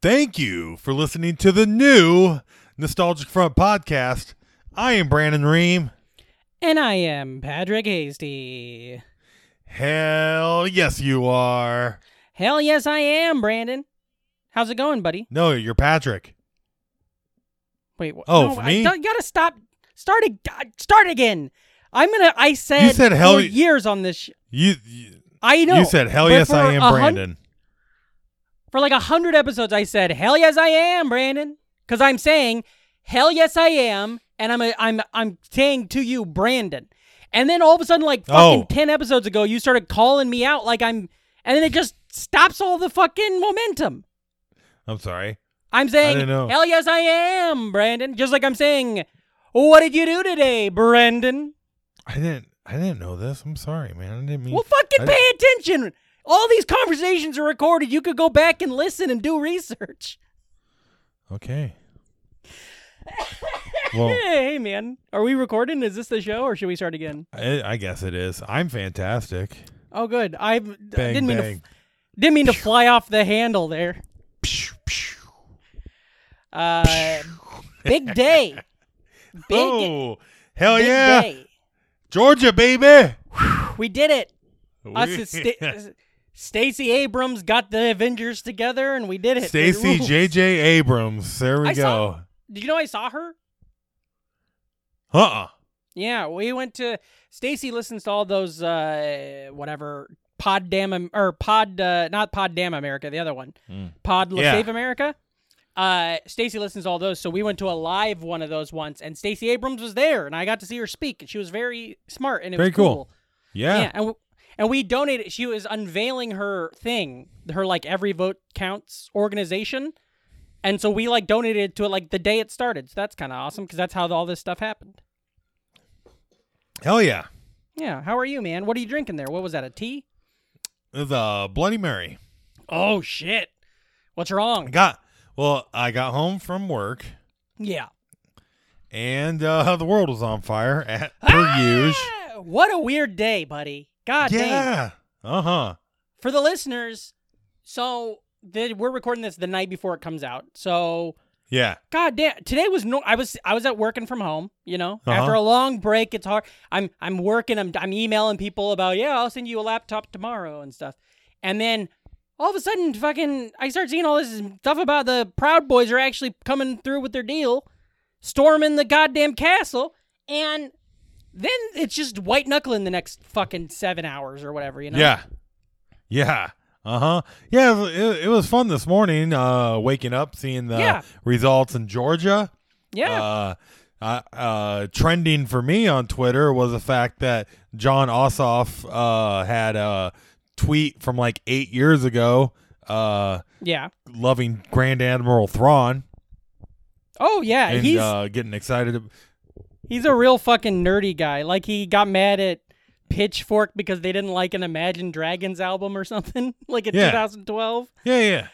Thank you for listening to the new Nostalgic Front podcast. I am Brandon Ream. And I am Patrick Hastie. Hell yes, you are. Hell yes, I am, Brandon. How's it going, buddy? No, you're Patrick. Wait. Wh- Oh, no, for I me? don't- you gotta stop. Start. ag- uh, Start again. I'm gonna. I said. You said hell for y- years on this. Sh- You you, I know. you said hell yes, I am a hun- Brandon. For like a hundred episodes, I said hell yes, I am, Brandon. Because I'm saying hell yes, I am, and I'm a, I'm I'm saying to you, Brandon. And then all of a sudden, like oh. fucking Oh. ten episodes ago, you started calling me out like I'm, and then it just stops all the fucking momentum. I'm sorry. I'm saying, hell yes, I am, Brandon. Just like I'm saying, what did you do today, Brandon? I didn't I didn't know this. I'm sorry, man. I didn't mean. Well, fucking I- pay attention. All these conversations are recorded. You could go back and listen and do research. Okay. well, Hey, man. Are we recording? Is this the show or should we start again? I, I guess it is. I'm fantastic. Oh, good. I Bang didn't mean bang. to didn't mean to fly off the handle there. Uh, big day. Big, oh, hell big yeah, day. Georgia, baby. We did it. Us We- and Sta- Stacey Abrams got the Avengers together, and we did it. Stacy rules. J.J. Abrams. There we I go. saw- Did you know I saw her? Uh uh Yeah, we went to. Stacy listens to all those uh whatever Pod Damn Am- or Pod uh, not Pod Damn America, the other one. Mm. Pod La Yeah. Save America. Uh, Stacy listens to all those, so we went to a live one of those once, and Stacey Abrams was there, and I got to see her speak, and she was very smart, and it Very was cool. cool. Yeah. Yeah, and and we donated. She was unveiling her thing, her like every vote counts organization, and so we like donated to it like the day it started. So that's kind of awesome because that's how all this stuff happened. Hell yeah. Yeah, how are you, man? What are you drinking there? What was that? A tea? The Bloody Mary. Oh shit! What's I wrong? got well. I got home from work Yeah. and uh, the world was on fire at per usual. Ah, What a weird day, buddy. God damn. Yeah. Uh huh. For the listeners, so the, we're recording this the night before it comes out. So Yeah. God damn! Today was no. I was I was at working from home. You know, Uh-huh. after a long break, it's hard. I'm I'm working. I'm I'm emailing people about yeah, I'll send you a laptop tomorrow and stuff. And then all of a sudden, fucking, I start seeing all this stuff about the Proud Boys are actually coming through with their deal, storming the goddamn castle, and then it's just white knuckling the next fucking seven hours or whatever. You know? Yeah. Yeah. Uh huh. Yeah. It, it was fun this morning. Uh, waking up, seeing the Yeah. results in Georgia. Yeah. Uh, uh, uh, trending for me on Twitter was the fact that Jon Ossoff uh, had a tweet from like eight years ago, uh, yeah. loving Grand Admiral Thrawn Oh yeah. and he's uh, getting excited. He's a real fucking nerdy guy. Like he got mad at Pitchfork because they didn't like an Imagine Dragons album or something, like in Yeah. 2012. Yeah, yeah.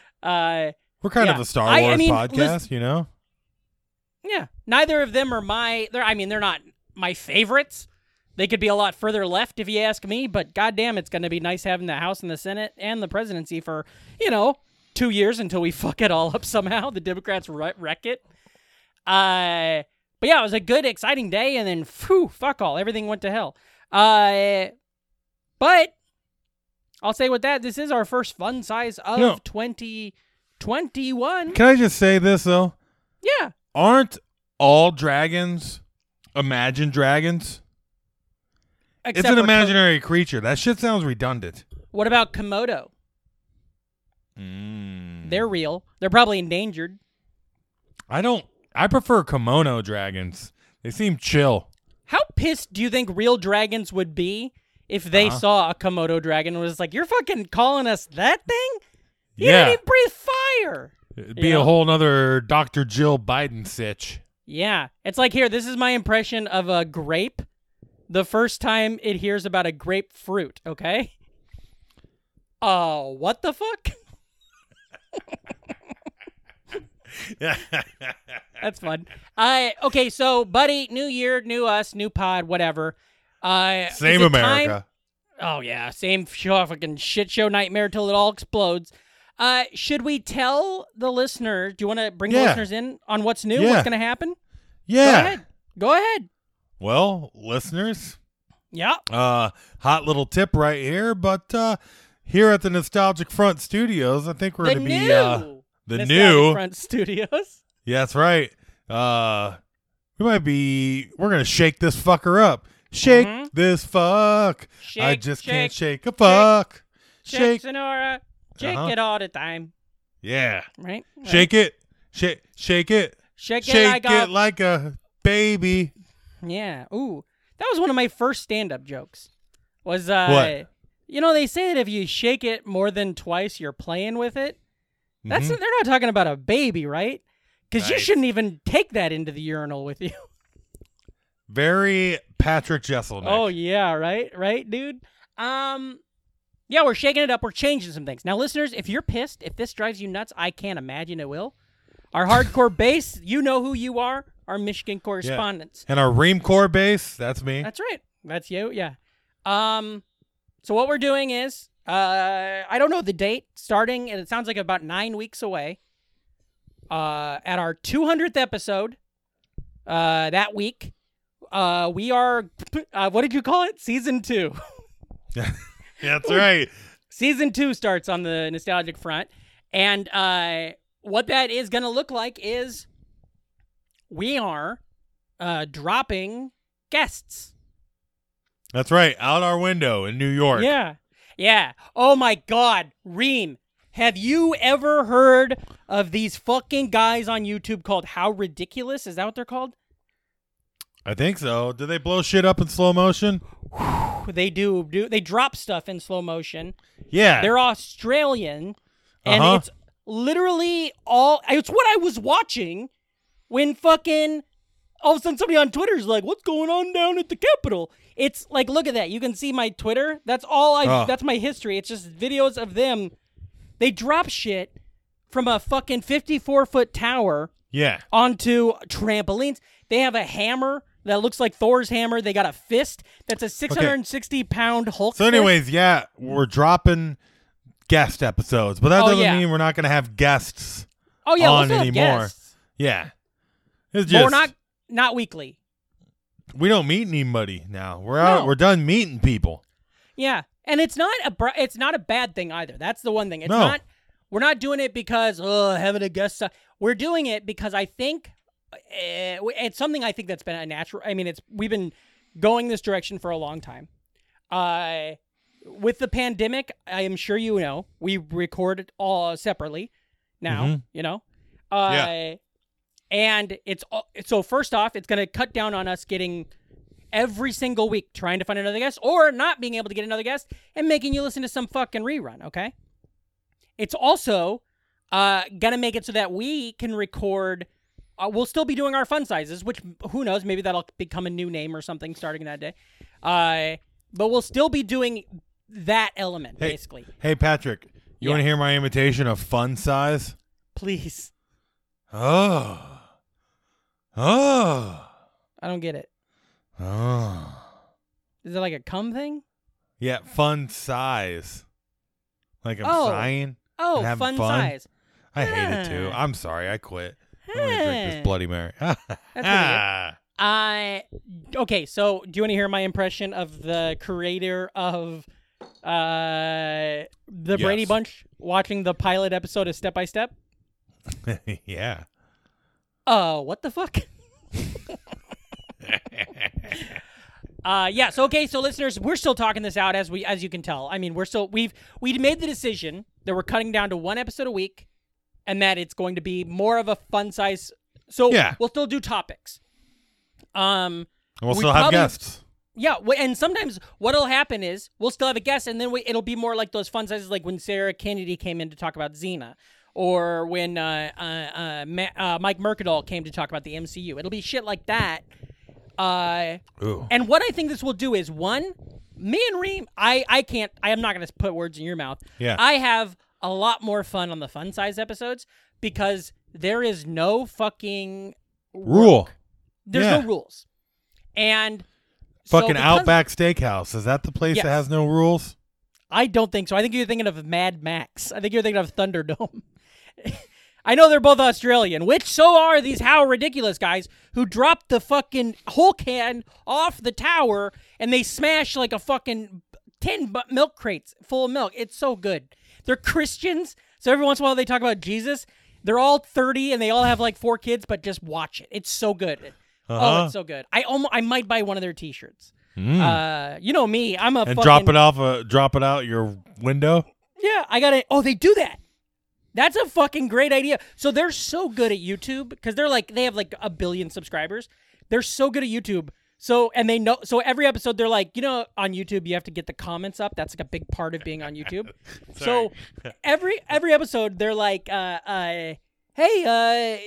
Uh, We're kind of a Star I- I Wars mean, podcast, listen- you know. yeah. Neither of them are my. They're. I mean, they're not my favorites. They could be a lot further left if you ask me. But goddamn, it's gonna be nice having the House and the Senate and the presidency for you know two years until we fuck it all up somehow. The Democrats wreck wreck it. Uh, but yeah, it was a good, exciting day, and then phew, fuck all, everything went to hell. Uh, but I'll say with that, this is our first fun size of No. 2021. Can I just say this though? Yeah. Aren't all dragons Imagine dragons? Except it's an imaginary creature. That shit sounds redundant. what about Komodo? Mm. They're real. They're probably endangered. I don't. I prefer kimono dragons. They seem chill. How pissed do you think real dragons would be if they Uh-huh. saw a Komodo dragon and was like, "You're fucking calling us that thing? You Yeah. didn't even breathe fire. It'd be You a know? whole nother Dr. Jill Biden sitch. Yeah. It's like here, this is my impression of a grape the first time it hears about a grapefruit, okay? Uh, what the fuck? That's fun. Uh, okay, so buddy, new year, new us, new pod, whatever. Uh, Same it time- America. Oh yeah, same show, fucking shit show nightmare till it all explodes. Uh, should we tell the listener? Do you want to bring the listeners in on what's new? Yeah. What's going to happen? Go Yeah. ahead. Go ahead. Well, listeners, Yeah. uh, hot little tip right here. But uh, here at the Nostalgic Front Studios, I think we're going to new be uh, the new. Front Studios. Yeah, that's right. Uh, we might be. We're gonna shake this fucker up. Shake Mhm. this fuck. I just shake, can't shake a fuck. Shake, Shake. Sonora. Shake Uh-huh. it all the time. Yeah. Right. Right. Shake it. Shake. Shake it. Shake it like it a like a baby. Yeah. Ooh, that was one of my first stand-up jokes. Was uh, What? you know they say that if you shake it more than twice, you're playing with it. That's Mhm. they're not talking about a baby, right? Because you shouldn't even take that into the urinal with you. very Patrick Jeselnik. Oh yeah, right, right, dude. Um, yeah, we're shaking it up. We're changing some things now, listeners. If you're pissed, if this drives you nuts, I can't imagine it will. Our hardcore base, you know who you are. Our Michigan correspondents. And our Ream Core base. That's me. That's right. That's you. Yeah. Um. So what we're doing is, uh, I don't know the date, starting, and it sounds like about nine weeks away. Uh, at our 200th episode, uh, that week, uh, we are, uh, what did you call it? Season two. That's right. Season two starts on the nostalgic front, and uh, what that is going to look like is we are uh, dropping guests. That's right. Out our window in New York. Yeah. Yeah. Oh my God. Ream, have you ever heard of these fucking guys on YouTube called How Ridiculous? Is that what they're called? I think so. Do they blow shit up in slow motion? They do. do they drop stuff in slow motion. Yeah. They're Australian, and Uh-huh. it's literally all. It's what I was watching when fucking all of a sudden somebody on Twitter is like, "What's going on down at the Capitol?" It's like, look at that. You can see my Twitter. That's all I. Oh. That's my history. It's just videos of them. They drop shit from a fucking fifty-four foot tower yeah. onto trampolines. They have a hammer that looks like Thor's hammer. They got a fist that's a six hundred and sixty pound Hulk. So, fist. anyways, yeah, we're dropping guest episodes, but that Oh, doesn't yeah. mean we're not going to have guests. oh yeah, we'll on have anymore. guests. Yeah. It's But just we're not not weekly. We don't meet anybody now. We're out. No. We're done meeting people. Yeah, and it's not a br- it's not a bad thing either. That's the one thing. It's No. not. We're not doing it because oh having a guest. We're doing it because I think uh, it's something I think that's been a natural. I mean, it's we've been going this direction for a long time. Uh, with the pandemic, I am sure you know we record it all separately now. Mhm. You know, uh, Yeah. And it's all- so first off, it's going to cut down on us getting every single week trying to find another guest or not being able to get another guest and making you listen to some fucking rerun, okay? It's also uh, gonna make it so that we can record. Uh, we'll still be doing our fun sizes, which who knows, maybe that'll become a new name or something starting that day. Uh, but we'll still be doing that element Hey. basically. Hey, Patrick, you Yeah. want to hear my imitation of fun size? Please, Oh. Oh. I don't get it. Oh. Is it like a cum thing? Yeah, fun size. Like I'm Oh. sighing. Oh, fun, fun? size. I hate it too. Ah. I'm sorry. I quit. I'm gonna drink this Bloody Mary. That's I okay. So, do you want to hear my impression of the creator of uh the Brady Bunch watching the pilot episode of Step by Step? yeah. Uh, what the fuck? Uh yeah, so okay, so listeners, we're still talking this out as we as you can tell. I mean, we're still we've we made the decision that we're cutting down to one episode a week and that it's going to be more of a fun size so Yeah. we'll still do topics. Um We'll We still have probably- guests. Yeah, and sometimes what'll happen is we'll still have a guest, and then we, it'll be more like those fun sizes, like when Sarah Kennedy came in to talk about Xena, or when uh, uh, uh, Ma- uh, Mike Mercadal came to talk about the MCU. It'll be shit like that. Uh, and what I think this will do is one, me and Ream, I I can't, I am not going to put words in your mouth. Yeah. I have a lot more fun on the fun size episodes because there is no fucking Rule. There's Yeah. no rules, and so Fucking because- Outback Steakhouse. Is that the place Yes. that has no rules? I don't think so. I think you're thinking of Mad Max. I think you're thinking of Thunderdome. I know they're both Australian, which so are these how ridiculous guys who dropped the fucking whole can off the tower and they smash like a fucking 10 milk crates full of milk. It's so good. They're Christians, so every once in a while they talk about Jesus. They're all 30 and they all have like four kids, but just watch it. It's so good. Oh, Uh-huh. it's so good. I almost I might buy one of their t-shirts. Uh, you know me, I'm a and fucking drop it off a drop it out your window. yeah, I got it. Oh, they do that. That's a fucking great idea. So they're so good at YouTube because they're like they have like a billion subscribers. They're so good at YouTube. So and they know so every episode they're like, you know, on YouTube you have to get the comments up. That's like a big part of being on YouTube. so every every episode they're like, uh, uh, hey,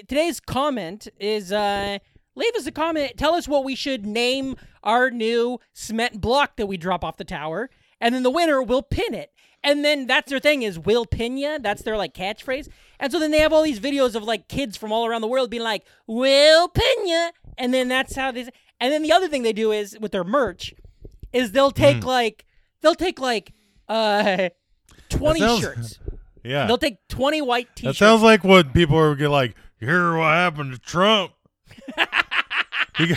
uh, today's comment is uh, leave us a comment. Tell us what we should name our new cement block that we drop off the tower, and then the winner will pin it. And then that's their thing is Will Pina. That's their like catchphrase. And so then they have all these videos of like kids from all around the world being like Will Pina, and then that's how they. And then the other thing they do is with their merch, is they'll take like they'll take like uh twenty sounds- shirts. Yeah. They'll take twenty white t-shirts. That sounds like what people are get like. Hear what happened to Trump? he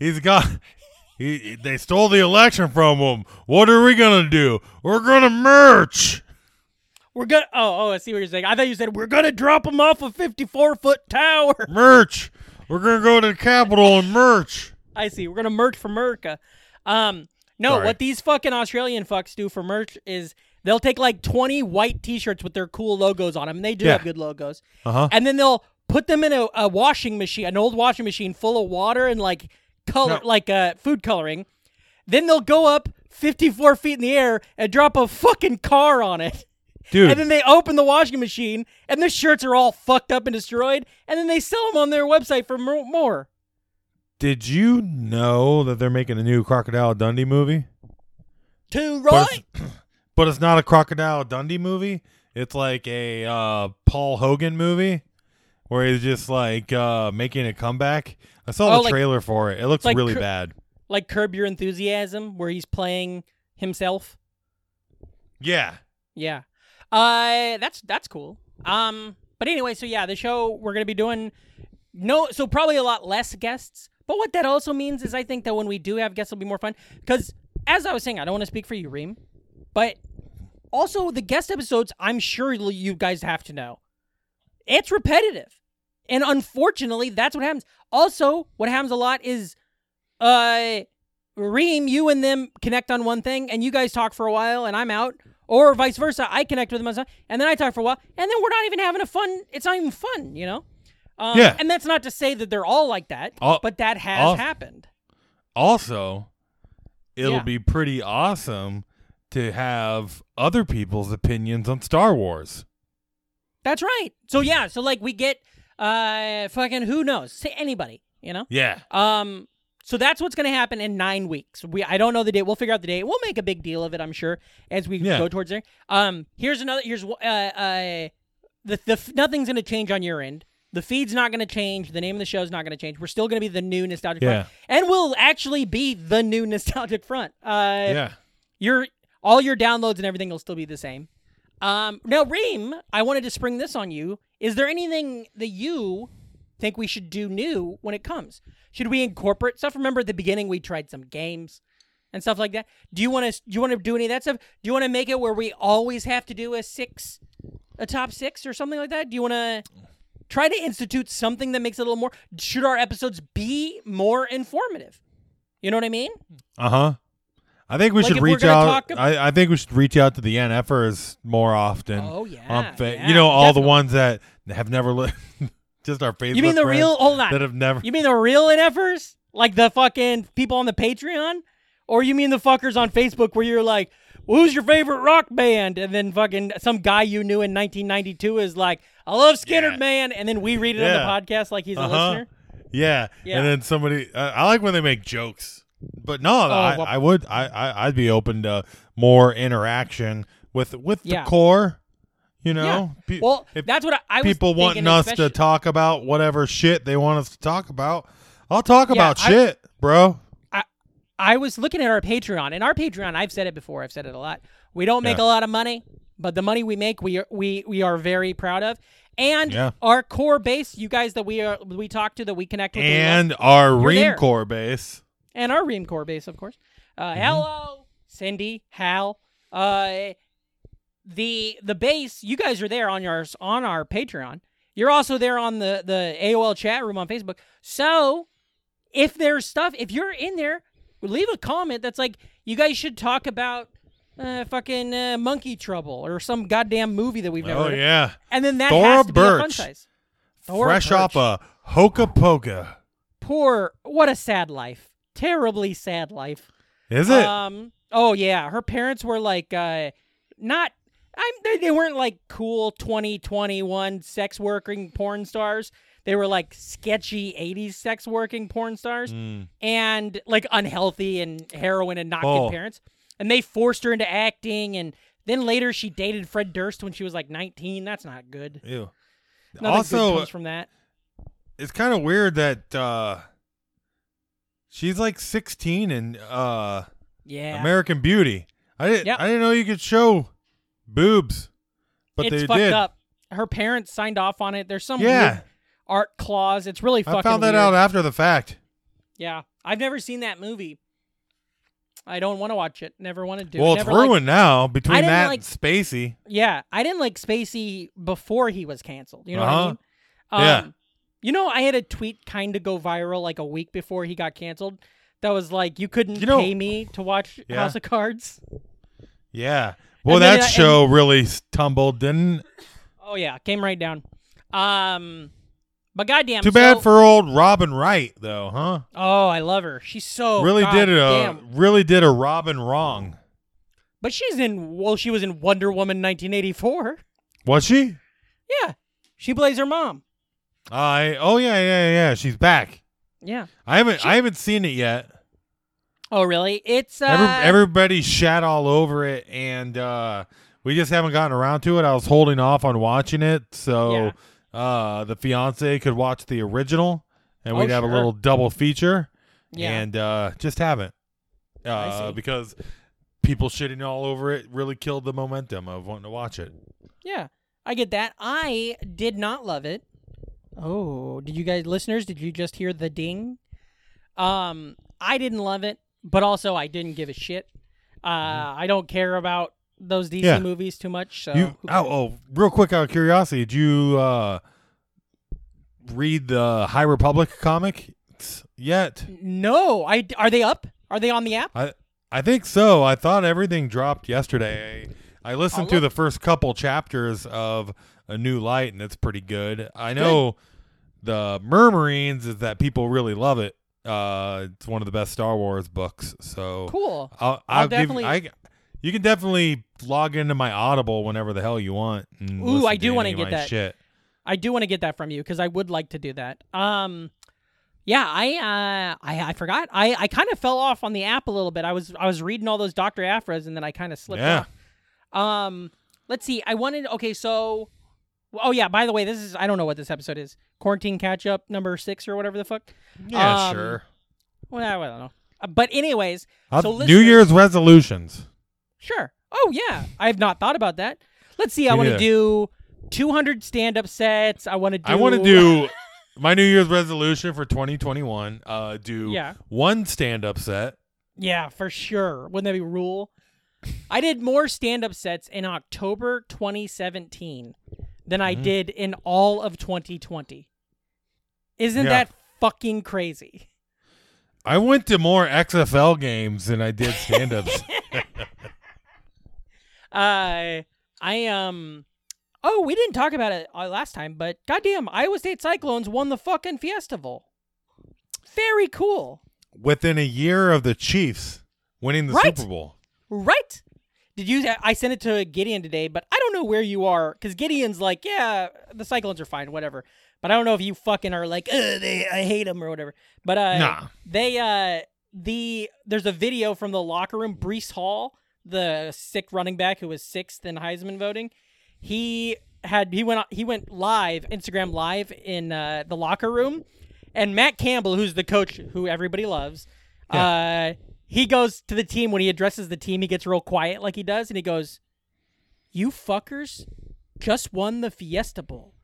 he's got. He, they stole the election from him. What are we gonna do? We're gonna merch. We're gonna. Oh, oh, I see what you're saying. I thought you said we're gonna drop them off a 54 foot tower. Merch. We're gonna go to the Capitol and merch. I see. We're gonna merch for America. Um, no, Sorry. what these fucking Australian fucks do for merch is they'll take like 20 white T-shirts with their cool logos on them. And they do Yeah. have good logos. Uh huh. And then they'll put them in a, a washing machine, an old washing machine full of water and like color, No. like uh, food coloring. Then they'll go up 54 feet in the air and drop a fucking car on it. Dude, And then they open the washing machine, and the shirts are all fucked up and destroyed. And then they sell them on their website for more. did you know that they're making a new Crocodile Dundee movie? Too But right. it's, but it's not a Crocodile Dundee movie. It's like a uh, Paul Hogan movie where he's just like uh, making a comeback. I saw Oh, the like- trailer for it. It looks like really cr- bad. Like Curb Your Enthusiasm, where he's playing himself. Yeah. Yeah. Uh that's that's cool. Um but anyway, so yeah, the show we're going to be doing no so probably a lot less guests. But what that also means is I think that when we do have guests it'll be more fun cuz as I was saying, I don't want to speak for you, Ream, but also the guest episodes, I'm sure you guys have to know. It's repetitive. And unfortunately, that's what happens. Also, what happens a lot is uh Ream, you and them connect on one thing, and you guys talk for a while, and I'm out, or vice versa. I connect with them, and then I talk for a while, and then we're not even having a fun. It's not even fun, you know. Um, Yeah. And that's not to say that they're all like that, but that has happened. Also, it'll Yeah. be pretty awesome to have other people's opinions on Star Wars. That's right. So yeah, so like we get uh fucking who knows, say anybody, you know. Yeah. Um, so that's what's going to happen in nine weeks. We I don't know the date. We'll figure out the date. We'll make a big deal of it, I'm sure, as we Yeah. go towards there. Um, here's another. Here's uh uh the the nothing's going to change on your end. The feed's not going to change. The name of the show's not going to change. We're still going to be the new nostalgic Yeah. front, and we'll actually be the new nostalgic front. Uh, Yeah. your all your downloads and everything will still be the same. Um, now, Ream, I wanted to spring this on you. Is there anything that you think we should do new when it comes? Should we incorporate stuff? Remember at the beginning we tried some games and stuff like that. Do you want to? Do you want to do any of that stuff? Do you want to make it where we always have to do a six, a top six or something like that? Do you want to try to institute something that makes it a little more? Should our episodes be more informative? You know what I mean? Uh huh. I think we Like, should reach out. ab- I, I think we should reach out to the NFers more often. Oh, yeah, on fa- yeah, you know all definitely. the ones that have never li- just our Facebook. You mean the real? Hold on. that have never. You mean the real NFers? Like the fucking people on the Patreon? Or you mean the fuckers on Facebook where you're like, who's your favorite rock band? And then fucking some guy you knew in 1992 is like, I love Skinner Yeah. Man. And then we read it Yeah. on the podcast like he's a Uh-huh. listener. Yeah. Yeah. And then somebody, uh, I like when they make jokes, but no, oh, I, well- I would, I, I, I'd be open to more interaction with with Yeah. the core. You know, Pe- Well, if that's what I, I people wanting us to talk about whatever shit they want us to talk about, I'll talk Yeah, about I- shit, bro. I I was looking at our Patreon, and our Patreon, I've said it before, I've said it a lot. We don't make Yeah. a lot of money, but the money we make, we are, we we are very proud of. And Yeah. our core base, you guys that we are we talk to, that we connect with, And our Ream. Core base. And our Ream core base, of course. Uh, Mm-hmm. Hello, Cindy, Hal. Uh, the the base, you guys are there on your on our Patreon. You're also there on the the AOL chat room on Facebook. So if there's stuff, if you're in there, leave a comment that's like, you guys should talk about uh, fucking uh, Monkey Trouble or some goddamn movie that we've never. Oh heard yeah, and then that Thora has to be a fun Birch. size. Thora fresh off a Hoka Poka. poor. What a sad life. Terribly sad life. Is it? Um. Oh yeah, her parents were like, uh, not. I'm. They, they weren't like cool 2021 sex working porn stars. They were like sketchy 80s sex working porn stars Mm. and like unhealthy and heroin and not Oh. good parents. And they forced her into acting. And then later she dated Fred Durst when she was like 19. That's not good. Ew. Nothing also, comes from that. it's kind of weird that uh, she's like 16 and uh, Yeah. American Beauty. I didn't. Yep. I didn't know you could show boobs, but it's they fucked did. up. Her parents signed off on it. There's some Yeah. weird art clause. It's really fucking I found that weird. out after the fact. Yeah, I've never seen that movie. I don't want to watch it. Never want to. Do. Well, it's Never liked- ruined now between that like- and Spacey. yeah, I didn't like Spacey before he was canceled. You know what I Uh-huh. mean? Um, Yeah. You know, I had a tweet kind of go viral like a week before he got canceled. That was like, you couldn't You know- pay me to watch Yeah. House of Cards. Yeah. Well, And that uh, show really tumbled, didn't? Oh yeah, came right down. Um, but goddamn, Too bad for old Robin Wright, though, huh? Oh, I love her. She's so really did it. Uh, goddamn- really did a Robin wrong. But she's in. Well, she was in Wonder Woman 1984. Was she? Yeah, she plays her mom. I. Oh yeah, yeah, yeah. She's back. Yeah. I haven't. She- I haven't seen it yet. Oh, really? It's uh, Every, everybody shat all over it, and uh, we just haven't gotten around to it. I was holding off on watching it so uh, the fiance could watch the original, and Oh, we'd have a little double feature. yeah. And uh, just haven't uh, because people shitting all over it really killed the momentum of wanting to watch it. Yeah, I get that. I did not love it. Oh, did you guys, listeners, did you just hear the ding? Um, I didn't love it, but also I didn't give a shit. Uh, I don't care about those DC Mm-hmm. Yeah. movies too much. So you who oh, cares? oh real quick out of curiosity, did you uh, read the High Republic comic yet? no, I are they up? Are they on the app? I I think so. I thought everything dropped yesterday. I listened I'll to look. the first couple chapters of A New Light, and it's pretty good. I know the murmurings is that people really love it. Uh, it's one of the best Star Wars books. So Cool. I'll, I'll I'll give definitely- I. You can definitely log into my Audible whenever the hell you want. and Ooh, I do wanna get that. Shit. I do want to get that from you because I would like to do that. Um, yeah, I uh, I I forgot. I I kind of fell off on the app a little bit. I was I was reading all those Doctor Aphras and then I kind of slipped Yeah. off. Um, let's see. I wanted. Okay, so. Oh yeah. By the way, this is I don't know what this episode is. Quarantine catch up number six or whatever the fuck. Yeah, Um, sure. Well, I don't know. Uh, but anyways, I'll- so New Year's resolutions. Sure. Oh yeah, I have not thought about that. Let's see. I want to do 200 stand-up sets. I want to do. I want to do my New Year's resolution for 2021. Uh, do Yeah. one stand-up set. Yeah, for sure. Wouldn't that be rule? I did more stand-up sets in October 2017 than Mm-hmm. I did in all of 2020. Isn't Yeah. that fucking crazy? I went to more XFL games than I did stand-ups. Uh, I um. Oh, we didn't talk about it uh, last time, but goddamn, Iowa State Cyclones won the fucking Fiestival. Very cool, Within a year of the Chiefs winning the Right. Super Bowl. right? Did you? I sent it to Gideon today, but I don't know where you are because Gideon's like, yeah, the Cyclones are fine, whatever. But I don't know if you fucking are like, they, I hate them or whatever. But uh, Nah. they uh, the there's a video from the locker room. Breece Hall, the sick running back who was sixth in Heisman voting, he had he went he went live Instagram live in uh, the locker room, and Matt Campbell, who's the coach who everybody loves, uh, he goes to the team when he addresses the team. He gets real quiet like he does, and he goes, "You fuckers just won the Fiesta Bowl."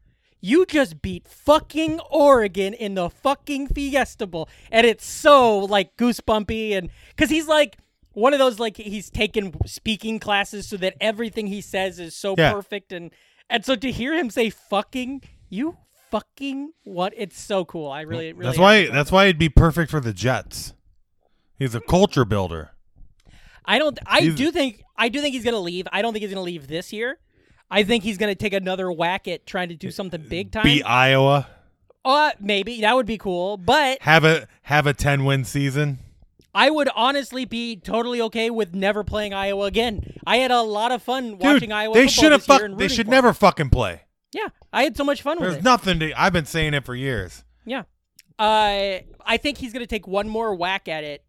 You just beat fucking Oregon in the fucking Fiesta Bowl. And it's so like goosebumpy and cuz he's like one of those like he's taken speaking classes so that everything he says is so Yeah. perfect and and so to hear him say fucking you fucking what it's so cool. I really really that's why. That's why it'd be perfect for the Jets. He's a culture builder. I don't. I He's- do think. I do think he's gonna leave. I don't think he's gonna leave this year. I think he's gonna take another whack at trying to do something big time. Beat Iowa. uh, maybe that would be cool. But Have a have a ten win season. I would honestly be totally okay with never playing Iowa again. I had a lot of fun Dude, watching Iowa. they should have fuck. They should never them. fucking play. Yeah, I had so much fun with There's nothing to. I've been saying it for years. Yeah. Uh, I think he's gonna take one more whack at it,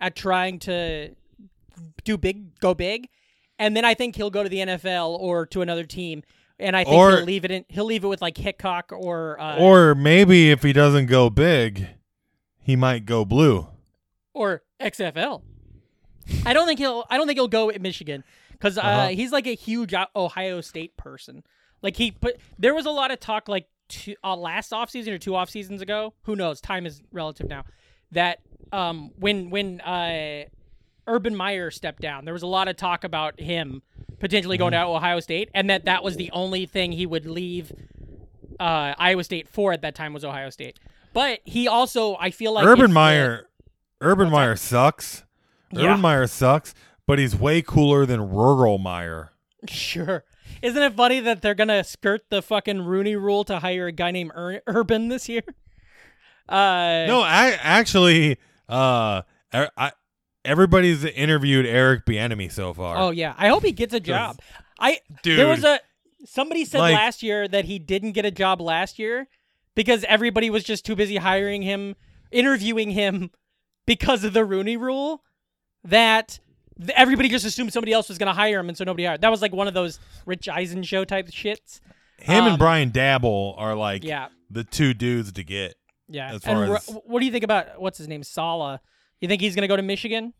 at trying to do big, go big, and then I think he'll go to the NFL or to another team, and I think Or- he'll leave it in. He'll leave it with like Heacock or uh, Or maybe if he doesn't go big, he might go blue. or XFL. I don't think he'll. I don't think he'll go at Michigan because uh, Uh-huh. he's like a huge O- Ohio State person. Like he put. There was a lot of talk like two, uh, last off season or two off seasons ago. Who knows? Time is relative now. That um when when uh Urban Meyer stepped down, there was a lot of talk about him potentially going to Ohio State, and that that was the only thing he would leave uh, Iowa State for at that time was Ohio State. But he also, I feel like Urban the- Meyer. Urban Meyer sucks. Yeah. Urban Meyer sucks, but he's way cooler than Rural Meyer. Sure. Isn't it funny that they're gonna skirt the fucking Rooney Rule to hire a guy named Ur- Urban this year? Uh, No, I actually, uh, I, I, everybody's interviewed Eric Bieniemy so far. Oh yeah, I hope he gets a job. I Dude. there was a somebody said Like- last year that he didn't get a job last year because everybody was just too busy hiring him, interviewing him because of the Rooney Rule. That everybody just assumed somebody else was gonna hire him, and so nobody hired. That was like one of those Rich Eisen show type shits. Him um, and Brian Daboll are like Yeah. the two dudes to get. Yeah. As and as- what do you think about what's his name, Saleh? You think he's gonna go to Michigan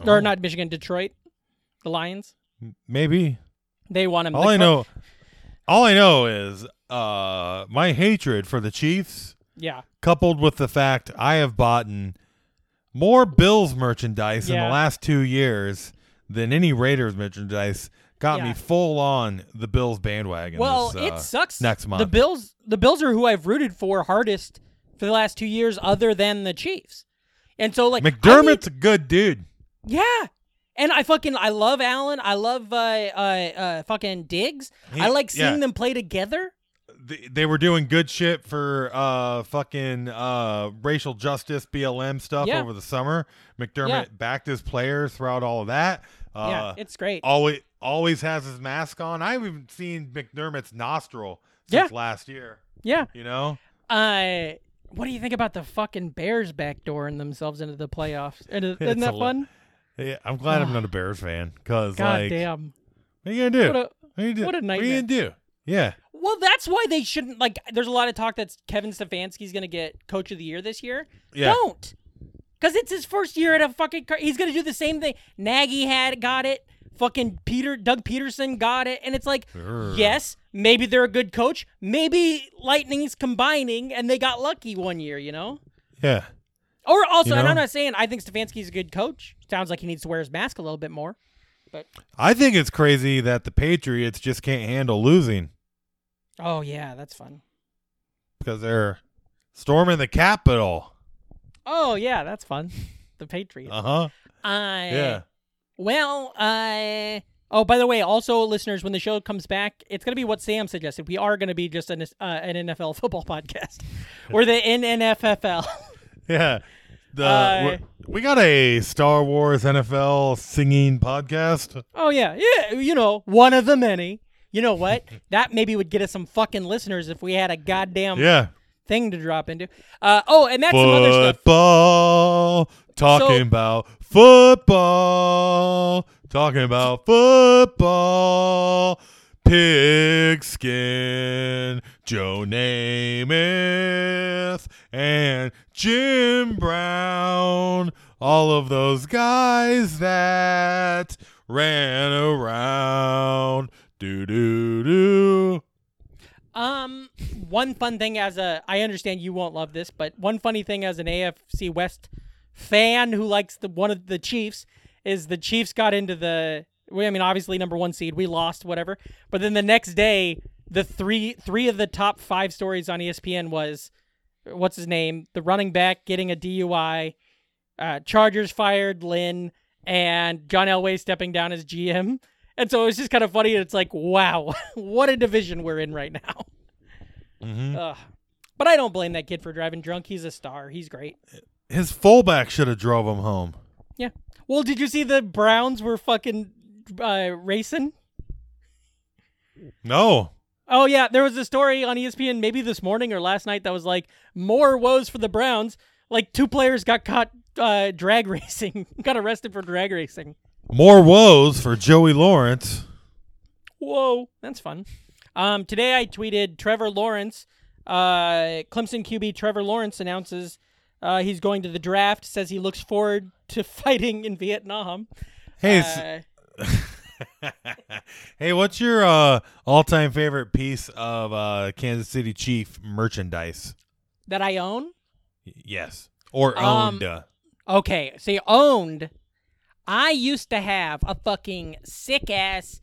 Oh. or not Michigan, Detroit, the Lions? Maybe. They want him. All I know, all I know is uh, my hatred for the Chiefs, Yeah. coupled with the fact I have bought more Bills merchandise in the last two years than any Raiders merchandise, got Yeah. me full on the Bills bandwagon. Well, this, it uh, sucks. next month. The Bills, the Bills are who I've rooted for hardest for the last two years, other than the Chiefs. And so, like McDermott's need- a good dude. yeah. And I fucking I love Allen. I love uh uh, uh fucking Diggs. He- I like seeing yeah. them play together. They, they were doing good shit for uh fucking uh racial justice BLM stuff Yeah. over the summer. McDermott Yeah. backed his players throughout all of that. Uh, yeah, it's great. always always has his mask on. I haven't seen McDermott's nostril since Yeah. last year. yeah. You know, Uh, what do you think about the fucking Bears backdooring themselves into the playoffs? Isn't It's that lo- fun? yeah, I'm glad I'm not a Bears fan because God like, damn. what are you gonna do? What a- what, are you do? what a What are you gonna do? Yeah, Well, that's why they shouldn't like. There's a lot of talk that Kevin Stefanski's going to get Coach of the Year this year. Yeah. Don't, because it's his first year at a fucking. co- He's going to do the same thing. Nagy had got it. Fucking Peter Doug Pederson got it, and it's like, yes, maybe they're a good coach. Maybe Lightning's combining, and they got lucky one year. You know. yeah. Or also, You and? I'm not saying I think Stefanski's a good coach. Sounds like he needs to wear his mask a little bit more. But I think it's crazy that the Patriots just can't handle losing oh yeah, that's fun. because they're storming the Capitol. Oh yeah, that's fun. The Patriots. Uh huh. I Yeah. Well, I. Oh, by the way, also listeners, when the show comes back, it's gonna be what Sam suggested. We are gonna be just an uh, an NFL football podcast. We're the NNFFL. Yeah. The Uh, we, got a Star Wars NFL singing podcast. Oh yeah, yeah. You know, one of the many. You know what? that maybe would get us some fucking listeners if we had a goddamn Yeah. thing to drop into. Uh, oh, and that's some other stuff. Football. Talking So- about football. Talking about football. Pigskin. Joe Namath. And Jim Brown. All of those guys that ran around. Do do do. Um, one fun thing as a, I understand you won't love this, but one funny thing as an AFC West fan who likes the one of the Chiefs is the Chiefs got into the. I mean, obviously number one seed, we lost, whatever. But then the next day, the three three of the top five stories on ESPN was, what's his name, the running back getting a DUI, uh, Chargers fired Lynn, and John Elway stepping down as GM. And so it was just kind of funny. It's like, wow, what a division we're in right now. Mhm. Ugh. But I don't blame that kid for driving drunk. He's a star. He's great. His fullback should have drove him home. Yeah. Well, did you see the Browns were fucking uh, racing? No. Oh yeah, there was a story on ESPN maybe this morning or last night that was like more woes for the Browns. Like two players got caught uh, drag racing, got arrested for drag racing. More woes for Joey Lawrence. Whoa, that's fun. Um, today I tweeted Trevor Lawrence, uh, Clemson QB Trevor Lawrence announces uh, he's going to the draft. Says he looks forward to fighting in Vietnam. Hey, Uh, hey, what's your uh, all-time favorite piece of uh, Kansas City Chief merchandise? that I own. Yes, or Um, owned. uh, Okay, so owned. I used to have a fucking sick ass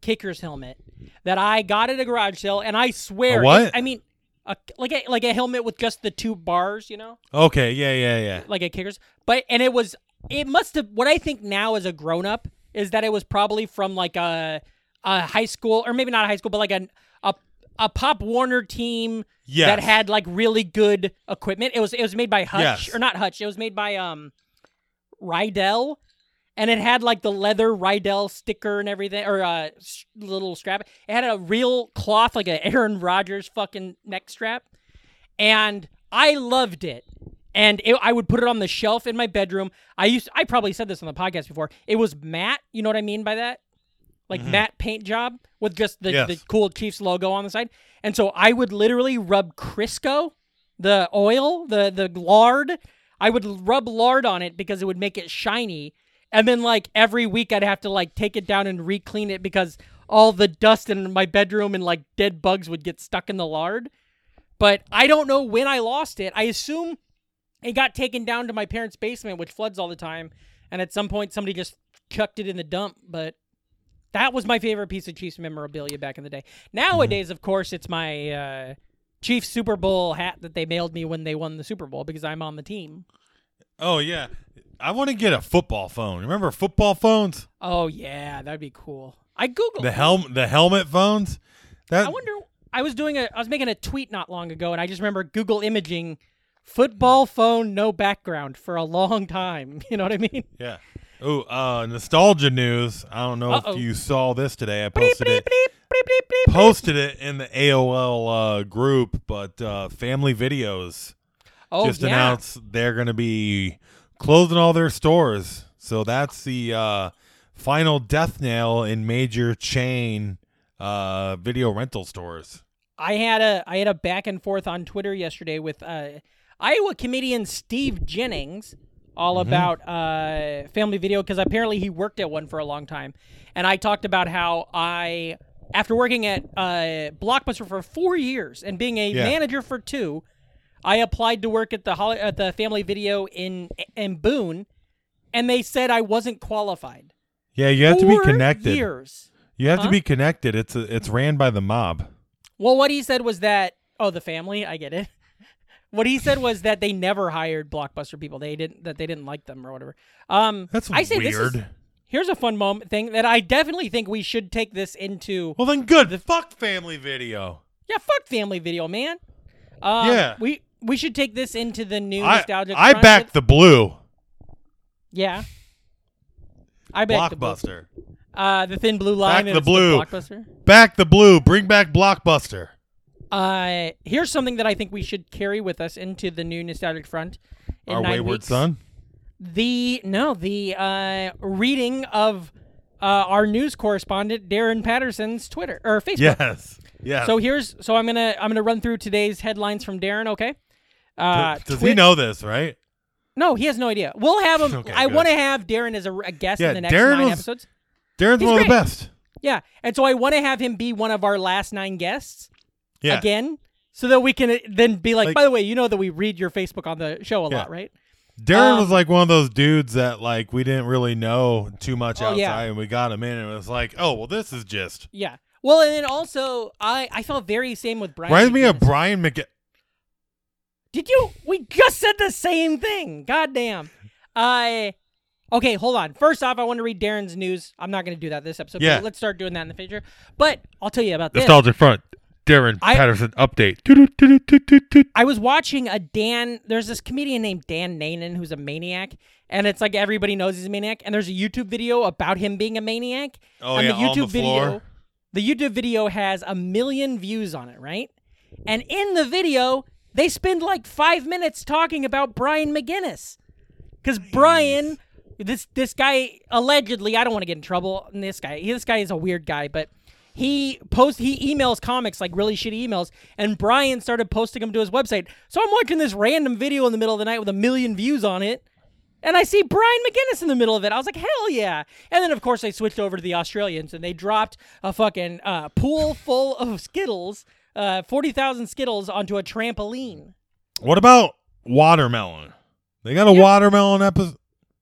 kicker's helmet that I got at a garage sale, and I swear, what? it- I mean, a, like a like a helmet with just the two bars, you know, okay, yeah, yeah, yeah. like a kicker's. But and it was, it must have. What I think now as a grown up is that it was probably from like a a high school, or maybe not a high school, but like a a, a Pop Warner team Yes. that had like really good equipment. It was it was made by Hutch Yes. or not Hutch. It was made by um Riddell, and it had like the leather Riddell sticker and everything, or uh s- little strap. It had a real cloth, like a Aaron Rodgers fucking neck strap, and I loved it. And it, I would put it on the shelf in my bedroom. I used I probably said this on the podcast before. It was matte. You know what I mean by that? Like matte paint job with just the, Yes. the cool Chiefs logo on the side. And so I would literally rub Crisco, the oil, the the lard. I would rub lard on it because it would make it shiny. And then like every week I'd have to like take it down and re-clean it because all the dust in my bedroom and like dead bugs would get stuck in the lard. But I don't know when I lost it. I assume it got taken down to my parents' basement, which floods all the time. And at some point somebody just chucked it in the dump. But that was my favorite piece of Chiefs memorabilia back in the day. Nowadays, of course, it's my uh, Chiefs Super Bowl hat that they mailed me when they won the Super Bowl because I'm on the team. Oh yeah, I want to get a football phone. Remember football phones? Oh yeah, that'd be cool. I googled. The helm, the helmet phones. That I wonder. I was doing a. I was making a tweet not long ago, and I just remember Google imaging football phone no background for a long time. You know what I mean? Yeah. Oh, uh, nostalgia news. I don't know Uh-oh. if you saw this today. I posted bleep, it. bleep. Posted it in the AOL uh, group, but uh, Family Videos Oh just yeah. announced they're going to be closing all their stores. So that's the uh, final death nail in major chain uh, video rental stores. I had a I had a back and forth on Twitter yesterday with uh, Iowa comedian Steve Jennings, all about uh, family video because apparently he worked at one for a long time, and I talked about how I, after working at uh, Blockbuster for four years and being a Yeah. manager for two, I applied to work at the Holly, at the Family Video in in Boone, and they said I wasn't qualified. Yeah, you have to be connected. Years. You have Huh? to be connected. It's a, it's ran by the mob. Well, what he said was that oh, the family, I get it. What he said was that they never hired blockbuster people. They didn't that they didn't like them or whatever. Um, That's I say this is- weird. here's a fun moment thing that I definitely think we should take this into. Well, then good. The, Fuck Family Video. Yeah, fuck family video, man. Um, Yeah. we we should take this into the new I, nostalgic. I back with- the blue Yeah. I back the blue. blockbuster. Uh, the thin blue line. Back the blue. blockbuster. Back the blue. Bring back blockbuster. Uh, here's something that I think we should carry with us into the new nostalgic front. In Our wayward weeks. son. The no, the uh, reading of uh, our news correspondent Darren Patterson's Twitter or Facebook. Yes. Yes. So here's so I'm gonna I'm gonna run through today's headlines from Darren. Okay. Uh, Does- Does Twi- he know this, right? No, he has no idea. We'll have him. Okay, I good. want to have Darren as a, a guest Yeah, in the next Darren nine was- episodes. Darren's He's one of the great. best. Yeah, and so I want to have him be one of our last nine guests Yeah. again, so that we can uh, then be like, Like- by the way, you know that we read your Facebook on the show a Yeah. lot, right? Darren Um, was like one of those dudes that like we didn't really know too much Oh, outside, yeah. and we got him in, and it was like, oh well, this is just Yeah. Well, and then also I I felt very same with Brian. reminds me of McGinnis. Brian McG. Did you? We just said the same thing. God damn. I. okay, hold on. First off, I want to read Darren's news. I'm not going to do that this episode. Yeah. But let's start doing that in the future. But I'll tell you about this. Nostalgic front. Darren I- Patterson update. I was watching a Dan. There's this comedian named Dan Nainan who's a maniac, and it's like everybody knows he's a maniac. And there's a YouTube video about him being a maniac. Oh, and yeah, the on YouTube the floor. video, the YouTube video has a million views on it, right? And in the video, they spend like five minutes talking about Brian McGinnis, because Brian, this this guy allegedly, I don't want to get in trouble. This guy, this guy is a weird guy, but he post he emails comics like really shitty emails, and Brian started posting them to his website. So I'm watching this random video in the middle of the night with a million views on it. And I see Brian McGinnis in the middle of it. I was like, hell yeah. And then, of course, they switched over to the Australians and they dropped a fucking uh, pool full of Skittles, uh, 40,000 Skittles onto a trampoline. What about watermelon? They got a watermelon episode.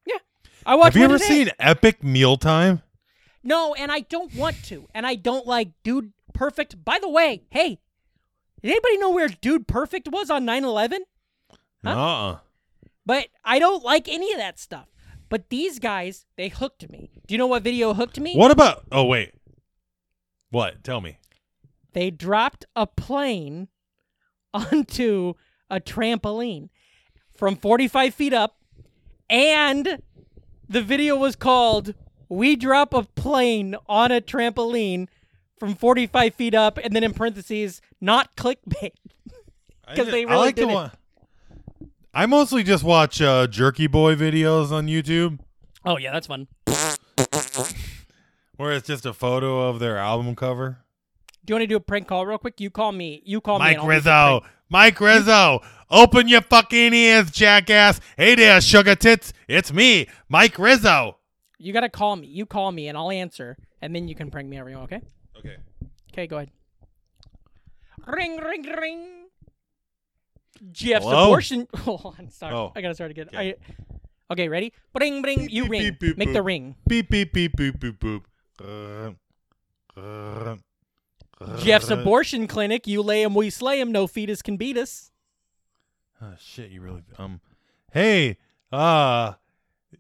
Yeah. I watched Have you ever today. seen Epic Mealtime? No, and I don't want to. And I don't like Dude Perfect. By the way, hey, did anybody know where Dude Perfect was on 9 11? Huh? Uh-uh. But I don't like any of that stuff. But these guys, they hooked me. Do you know what video hooked me? What about? Oh wait. What? Tell me. They dropped a plane onto a trampoline from 45 feet up and the video was called we drop a plane on a trampoline from 45 feet up and then in parentheses not clickbait. Because they really I like did to it. wa- I mostly just watch uh, Jerky Boy videos on YouTube, oh yeah that's fun where it's just a photo of their album cover. Do you want to do a prank call real quick you call me you call me Mike I'll Rizzo. Mike Rizzo. Open your fucking ears, jackass. Hey there, sugar tits. It's me, Mike Rizzo. you gotta call me you call me and i'll answer and then you can prank me everyone okay Okay. Okay, go ahead. Ring, ring, ring. Jeff's Hello? abortion. Hold on, sorry. Oh, I gotta start again. okay. I, okay, ready? Ring, ring. You beep, ring. beep, beep, Make the ring. Beep beep beep beep boop boop. Uh, uh, uh, Jeff's abortion clinic. You lay him, we slay him. No fetus can beat us. Oh shit, you really um Hey, uh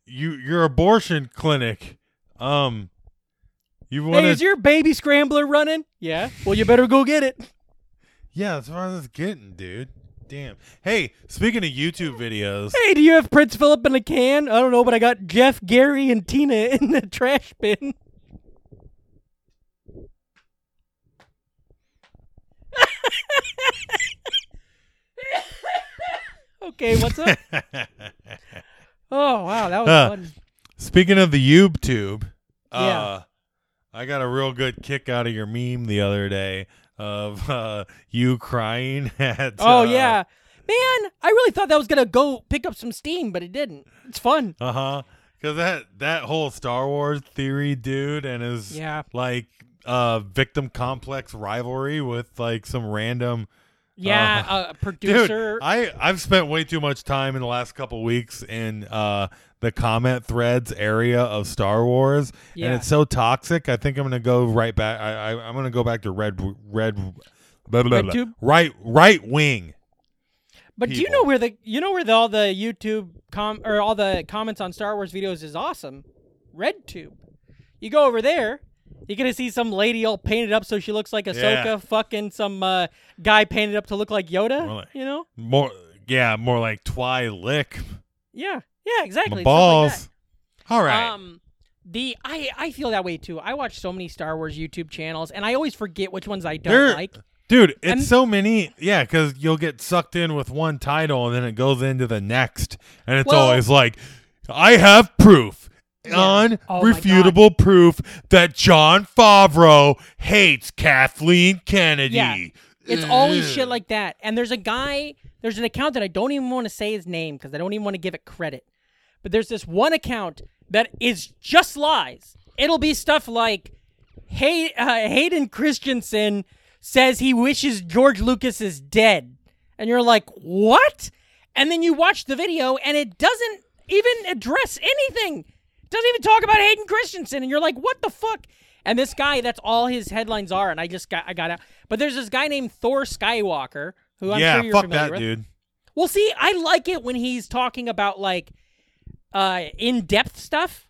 you your abortion clinic. Um you Hey, wanted is your baby scrambler running? Yeah. Well, you better go get it. Yeah, that's what I was getting, dude. Damn. Hey, speaking of YouTube videos, Hey, do you have Prince Philip in a can? I don't know, but I got Jeff, Gary, and Tina in the trash bin. okay, what's up? Oh wow, that was Uh, fun. speaking of the YouTube, uh Yeah. I got a real good kick out of your meme the other day of uh you crying at Oh uh, yeah, man, I really thought that was gonna go pick up some steam, but it didn't. It's fun. Uh huh. Because that that whole Star Wars theory, dude, and his Yeah. like uh victim complex rivalry with like some random Yeah, Uh, uh, producer. dude. I I've spent way too much time in the last couple weeks in uh the comment threads area of Star Wars, Yeah. and it's so toxic. I think I'm gonna go right back. I, I I'm gonna go back to red red. Blah, blah, blah. RedTube? Right, right wing. But do you know where the you know where the, all the YouTube com or all the comments on Star Wars videos is awesome? RedTube. You go over there, you're gonna see some lady all painted up so she looks like Ahsoka, Yeah. fucking some uh, guy painted up to look like Yoda. Really? You know? More yeah, more like Twi Lick. Yeah, yeah, exactly. My stuff like balls. All right. Um, the I I feel that way too. I watch so many Star Wars YouTube channels, and I always forget which ones I don't There- like. Dude, it's I'm- so many. Yeah, because you'll get sucked in with one title and then it goes into the next. And it's Well- always like, I have proof, Yeah. Oh unrefutable proof that Jon Favreau hates Kathleen Kennedy. Yeah. It's always shit like that. And there's a guy, there's an account that I don't even want to say his name because I don't even want to give it credit. But there's this one account that is just lies. It'll be stuff like, hey, uh, Hayden Christensen says he wishes George Lucas is dead. And you're like, what? And then you watch the video and it doesn't even address anything. Doesn't even talk about Hayden Christensen. And you're like, what the fuck? And this guy, that's all his headlines are. And I just got, I got out. But there's this guy named Thor Skywalker who I'm yeah, sure you're fuck familiar that, with. dude. Well, see, I like it when he's talking about like uh in-depth stuff.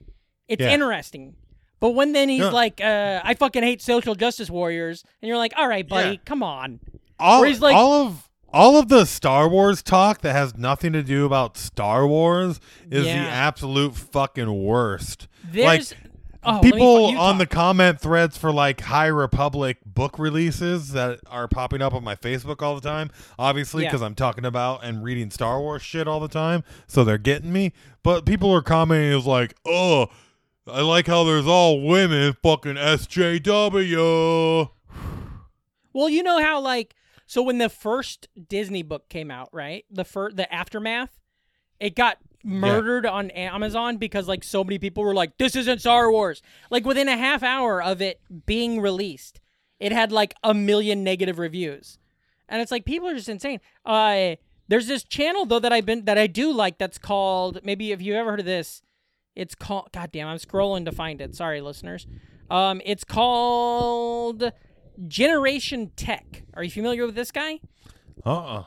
It's Yeah. interesting. But when then he's Yeah. like, uh, I fucking hate social justice warriors, and you're like, all right, buddy, Yeah. come on. All, like- all of all of the Star Wars talk that has nothing to do about Star Wars is Yeah. the absolute fucking worst. There's like oh, me people fu- on the comment threads for like High Republic book releases that are popping up on my Facebook all the time, obviously Yeah. because I'm talking about and reading Star Wars shit all the time, so they're getting me. But people are commenting is like, "Oh, I like how there's all women, fucking SJW." Well, you know how like so when the first Disney book came out, right? The fir- the aftermath, it got murdered on Amazon because like so many people were like, "This isn't Star Wars." Like within a half hour of it being released, it had like a million negative reviews, and it's like people are just insane. Uh, there's this channel though that I've been that I do like that's called maybe if you ever heard of this, it's called. God damn, I'm scrolling to find it. Sorry, listeners. Um, it's called Generation Tech. Are you familiar with this guy? Uh-uh.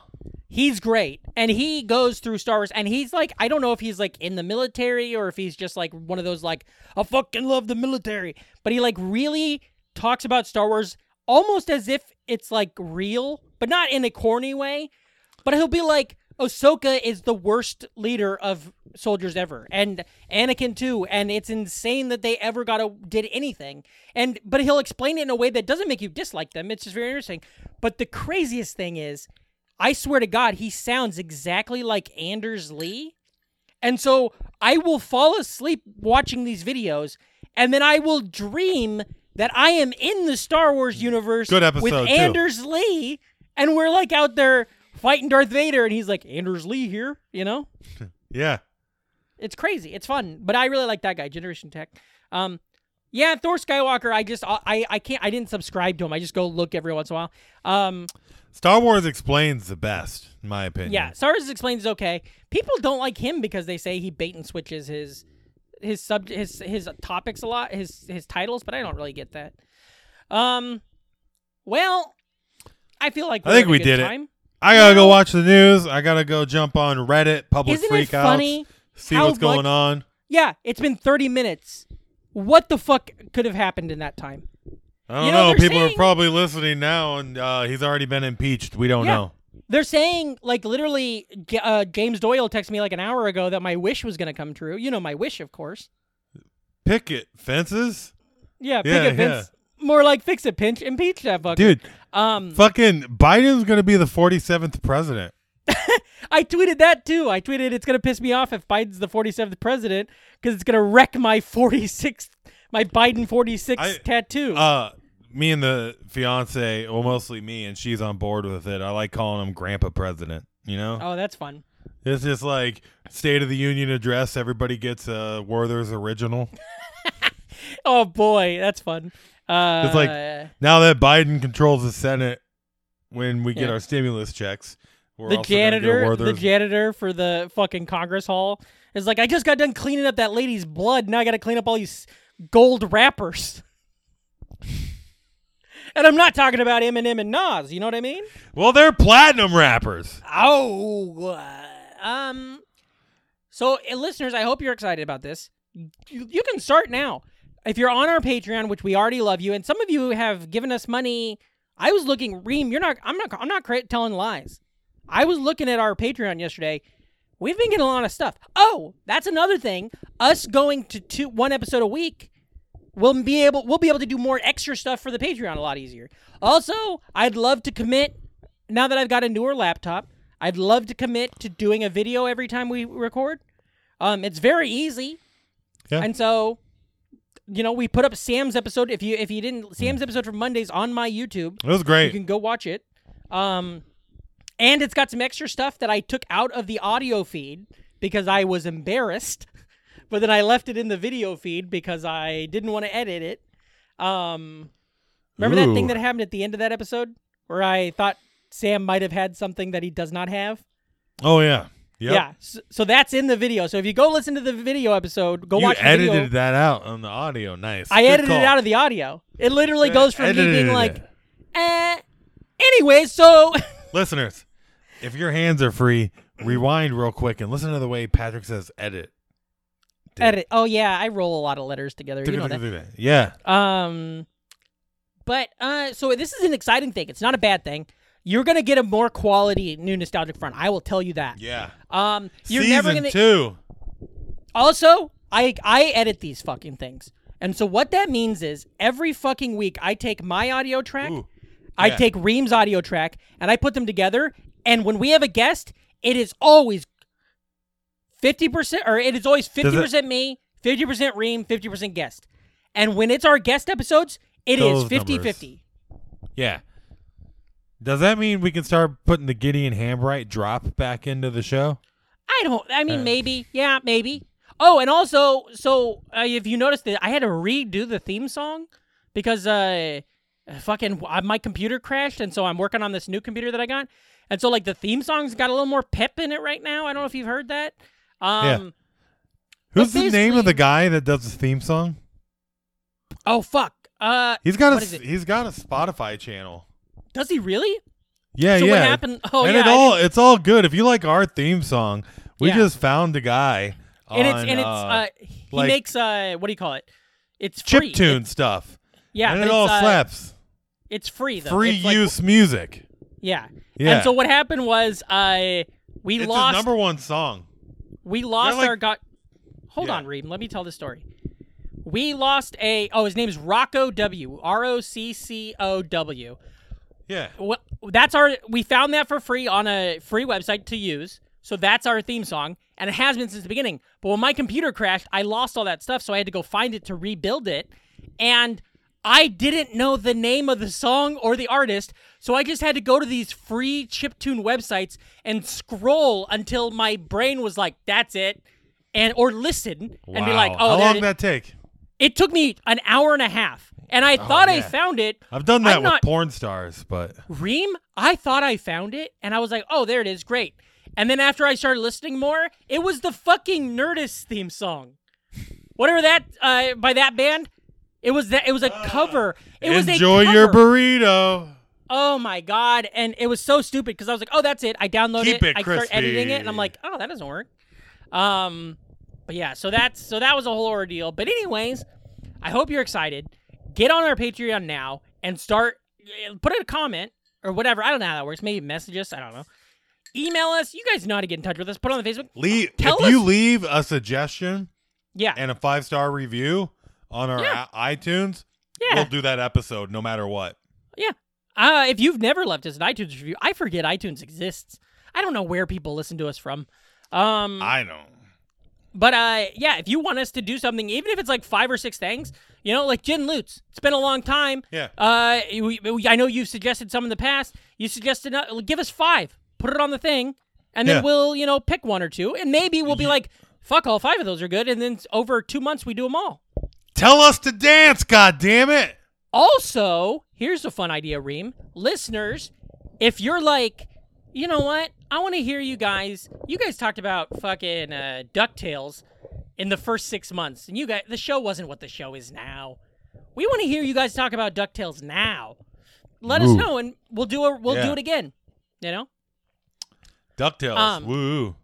He's great. And he goes through Star Wars and he's like I don't know if he's like in the military or if he's just like one of those like I fucking love the military. But he like really talks about Star Wars almost as if it's like real, but not in a corny way. But he'll be like Ahsoka is the worst leader of soldiers ever, and Anakin too. And it's insane that they ever got a did anything. And but he'll explain it in a way that doesn't make you dislike them. It's just very interesting. But the craziest thing is, I swear to God, he sounds exactly like Anders Lee. And so I will fall asleep watching these videos, and then I will dream that I am in the Star Wars universe Good episode, with too. Anders Lee, and we're like out there fighting Darth Vader, and he's like, Anders Lee here, you know? Yeah. It's crazy. It's fun. But I really like that guy, Generation Tech. Um, yeah, Thor Skywalker. I just I I can't I didn't subscribe to him. I just go look every once in a while. Um, Star Wars explains the best, in my opinion. yeah, Star Wars explains is okay. People don't like him because they say he bait and switches his his sub his his topics a lot, his his titles, but I don't really get that. Um, well, I feel like I think we did it. I gotta go watch the news. I gotta go jump on Reddit, public Isn't it freakouts, funny see how what's going much- on. Yeah, it's been thirty minutes. What the fuck could have happened in that time? I don't You know, know. they're People are saying- probably listening now, and uh, he's already been impeached. We don't Yeah. know. They're saying like literally. J- Uh, James Doyle texted me like an hour ago that my wish was gonna come true. You know my wish, of course. Picket fences, Yeah, Yeah, picket yeah. fence. More like fix it, pinch, impeach that fucker. dude. Um, Fucking Biden's gonna be the forty seventh president. I tweeted that too. I tweeted it's gonna piss me off if Biden's the 47th president because it's gonna wreck my 46th, my Biden 46 I- tattoo. Uh, me and the fiance, well, mostly me, and she's on board with it. I like calling him Grandpa President. You know, oh, that's fun. it's just like State of the Union address. Everybody gets a Werther's original. Oh boy, that's fun. Uh, It's like- Now that Biden controls the Senate, when we get Yeah. our stimulus checks, we're the also gonna get a janitor, the janitor for the fucking Congress Hall is like, I just got done cleaning up that lady's blood. Now I got to clean up all these gold wrappers. and I'm not talking about Eminem and Nas. You know what I mean? well, they're platinum rappers. Oh, uh, um. So, uh, listeners, I hope you're excited about this. You, you can start now. If you're on our Patreon, which we already love you, and some of you have given us money. I was looking, Ream. You're not. I'm not. I'm not telling lies. I was looking at our Patreon yesterday. We've been getting a lot of stuff. Oh, that's another thing. Us going to two one episode a week, we'll be able we'll be able to do more extra stuff for the Patreon a lot easier. Also, I'd love to commit now that I've got a newer laptop. I'd love to commit to doing a video every time we record. Um, it's very easy. Yeah. And so, you know, we put up Sam's episode. If you if you didn't Sam's episode from Mondays on my YouTube, It was great. you can go watch it. Um, and it's got some extra stuff that I took out of the audio feed because I was embarrassed, but then I left it in the video feed because I didn't want to edit it. Um, remember that thing that happened at the end of that episode where I thought Sam might have had something that he does not have? Oh yeah. Yep. Yeah. So, so that's in the video. So if you go listen to the video episode, go You watch the edited video. that out on the audio. Nice. I Good edited call. it out of the audio. It literally goes from me edited being it. like, eh. Anyway, so Listeners, if your hands are free, rewind real quick and listen to the way Patrick says edit. edit. Oh yeah, I roll a lot of letters together. You know that. Yeah. Um, but uh, so this is an exciting thing. It's not a bad thing. You're gonna get a more quality new nostalgic front. I will tell you that. Yeah. Um, you're Season never gonna. two. Also, I I edit these fucking things, and so what that means is every fucking week I take my audio track, Ooh. I yeah. take Ream's audio track, and I put them together. And when we have a guest, it is always fifty percent, or it is always fifty percent me, fifty percent Ream, fifty percent guest. And when it's our guest episodes, it is Those 50-50. Yeah. Does that mean we can start putting the Gideon Hambright drop back into the show? I don't. I mean, Uh. maybe. Yeah, maybe. Oh, and also, so uh, if you noticed that I had to redo the theme song because uh, fucking uh, my computer crashed, and so I'm working on this new computer that I got, and so like the theme song's got a little more pep in it right now. I don't know if you've heard that. Um, Who's the name of the guy that does the theme song? Oh fuck. Uh, He's got a he's got a Spotify channel. Does he really? Yeah, so yeah. what happened? Oh and yeah, it all it's all good. If you like our theme song, we Yeah. just found a guy and it's on, and it's uh, uh, he like- makes uh, what do you call it? It's chip tune stuff. yeah, and it all uh, slaps. It's free though. Free It's like- use music. yeah. Yeah. And so what happened was, uh, we it's lost. his number one song. We lost like- our got. Hold Yeah. on, Ream. Let me tell the story. We lost a. Oh, his name's Rocco W. R O C C O W. Yeah. Well, that's our. We found that for free on a free website to use. So that's our theme song, and it has been since the beginning. But when my computer crashed, I lost all that stuff, so I had to go find it to rebuild it, and I didn't know the name of the song or the artist, so I just had to go to these free chiptune websites and scroll until my brain was like, "That's it," and or listen and be like, "Oh, how long did that take? It took me an hour and a half, and I thought I found it. I've done that I'm with not- porn stars, but Ream, I thought I found it, and I was like, "Oh, there it is, great." And then after I started listening more, it was the fucking Nerdist theme song, whatever that uh, by that band. It was that. It was a cover. It was enjoy your burrito. Oh my god! And it was so stupid because I was like, "Oh, that's it." I downloaded Keep it I start editing it, and I'm like, "Oh, that doesn't work." Um, but yeah, so that's so that was a whole ordeal. But anyways, I hope you're excited. Get on our Patreon now and start. Put in a comment or whatever. I don't know how that works. Maybe message us. I don't know. Email us. You guys know how to get in touch with us. Put on the Facebook. Leave Tell if you leave a suggestion Yeah, and a five star review on our Yeah. i- iTunes, yeah, we'll do that episode no matter what. yeah. Uh, if you've never left us an iTunes review, I forget iTunes exists. I don't know where people listen to us from. Um, I know. But uh, yeah, if you want us to do something, even if it's like five or six things, you know, like Jen Lutz, it's been a long time. Yeah. Uh, we, we- I know you've suggested some in the past. You suggested uh, give us five, put it on the thing, and then Yeah. we'll you know pick one or two, and maybe we'll be like, fuck, all five of those are good, and then over two months we do them all. Tell us to dance, god damn it. Also, here's a fun idea, Ream. Listeners, if you're like, you know what? I want to hear you guys. You guys talked about fucking uh, DuckTales in the first six months, and you guys, the show wasn't what the show is now. We want to hear you guys talk about DuckTales now. Let us know, and we'll do it. We'll do it again. You know, DuckTales. Um, Woo.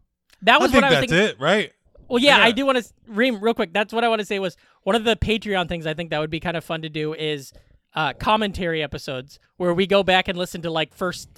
that I was think what I was that's thinking. it, right? Well, yeah, Yeah. I do want to Ream real quick. That's what I want to say was one of the Patreon things I think that would be kind of fun to do is uh, commentary episodes where we go back and listen to like first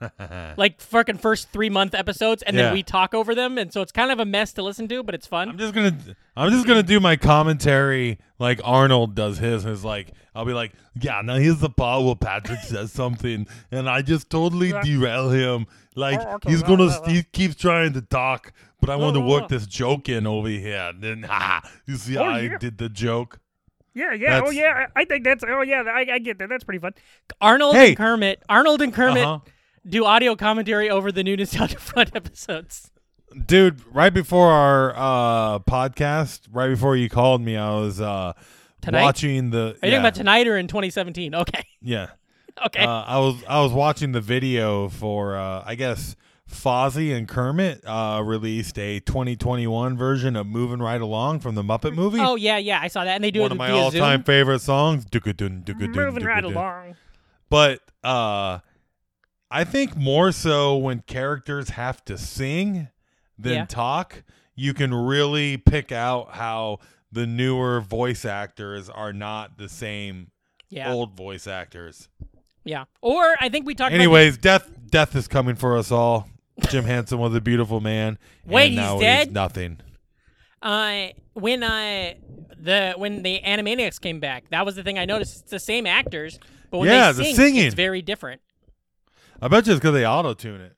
like fucking first three month episodes, and Yeah. then we talk over them, and so it's kind of a mess to listen to, but it's fun. I'm fun. just gonna I'm just gonna do my commentary like Arnold does his. Is like I'll be like, yeah, now here's the part where Patrick says something, and I just totally derail him. Like he's gonna he keeps trying to talk, but I want to work this joke in over here. And then ha, you see how I did the joke. Yeah, yeah, oh, yeah. I think that's oh yeah, I, I get that. That's pretty fun. Arnold Hey. and Kermit, Arnold and Kermit Uh-huh. do audio commentary over the new Nostalgia Front episodes. Dude, right before our uh, podcast, right before you called me, I was uh, Tonight? watching the. Are you yeah, talking about tonight or in 2017? Okay, yeah. okay. Uh, I was I was watching the video for uh, I guess Fozzie and Kermit uh, released a 2021 version of "Moving Right Along" from the Muppet movie. oh yeah, yeah, I saw that, and they do it. One it of my all-time Zoom. favorite songs. Moving right along. But uh, I think more so when characters have to sing than Yeah. talk, you can really pick out how the newer voice actors are not the same Yeah, old voice actors. yeah. Or I think we talked. about Anyways, death death is coming for us all. Jim Henson was a beautiful man. Wait, and he's now dead? nothing. uh when uh the when the Animaniacs came back, that was the thing I noticed. It's the same actors, but when Yeah, they the sing, singing. it's very different. I bet you it's because they auto tune it.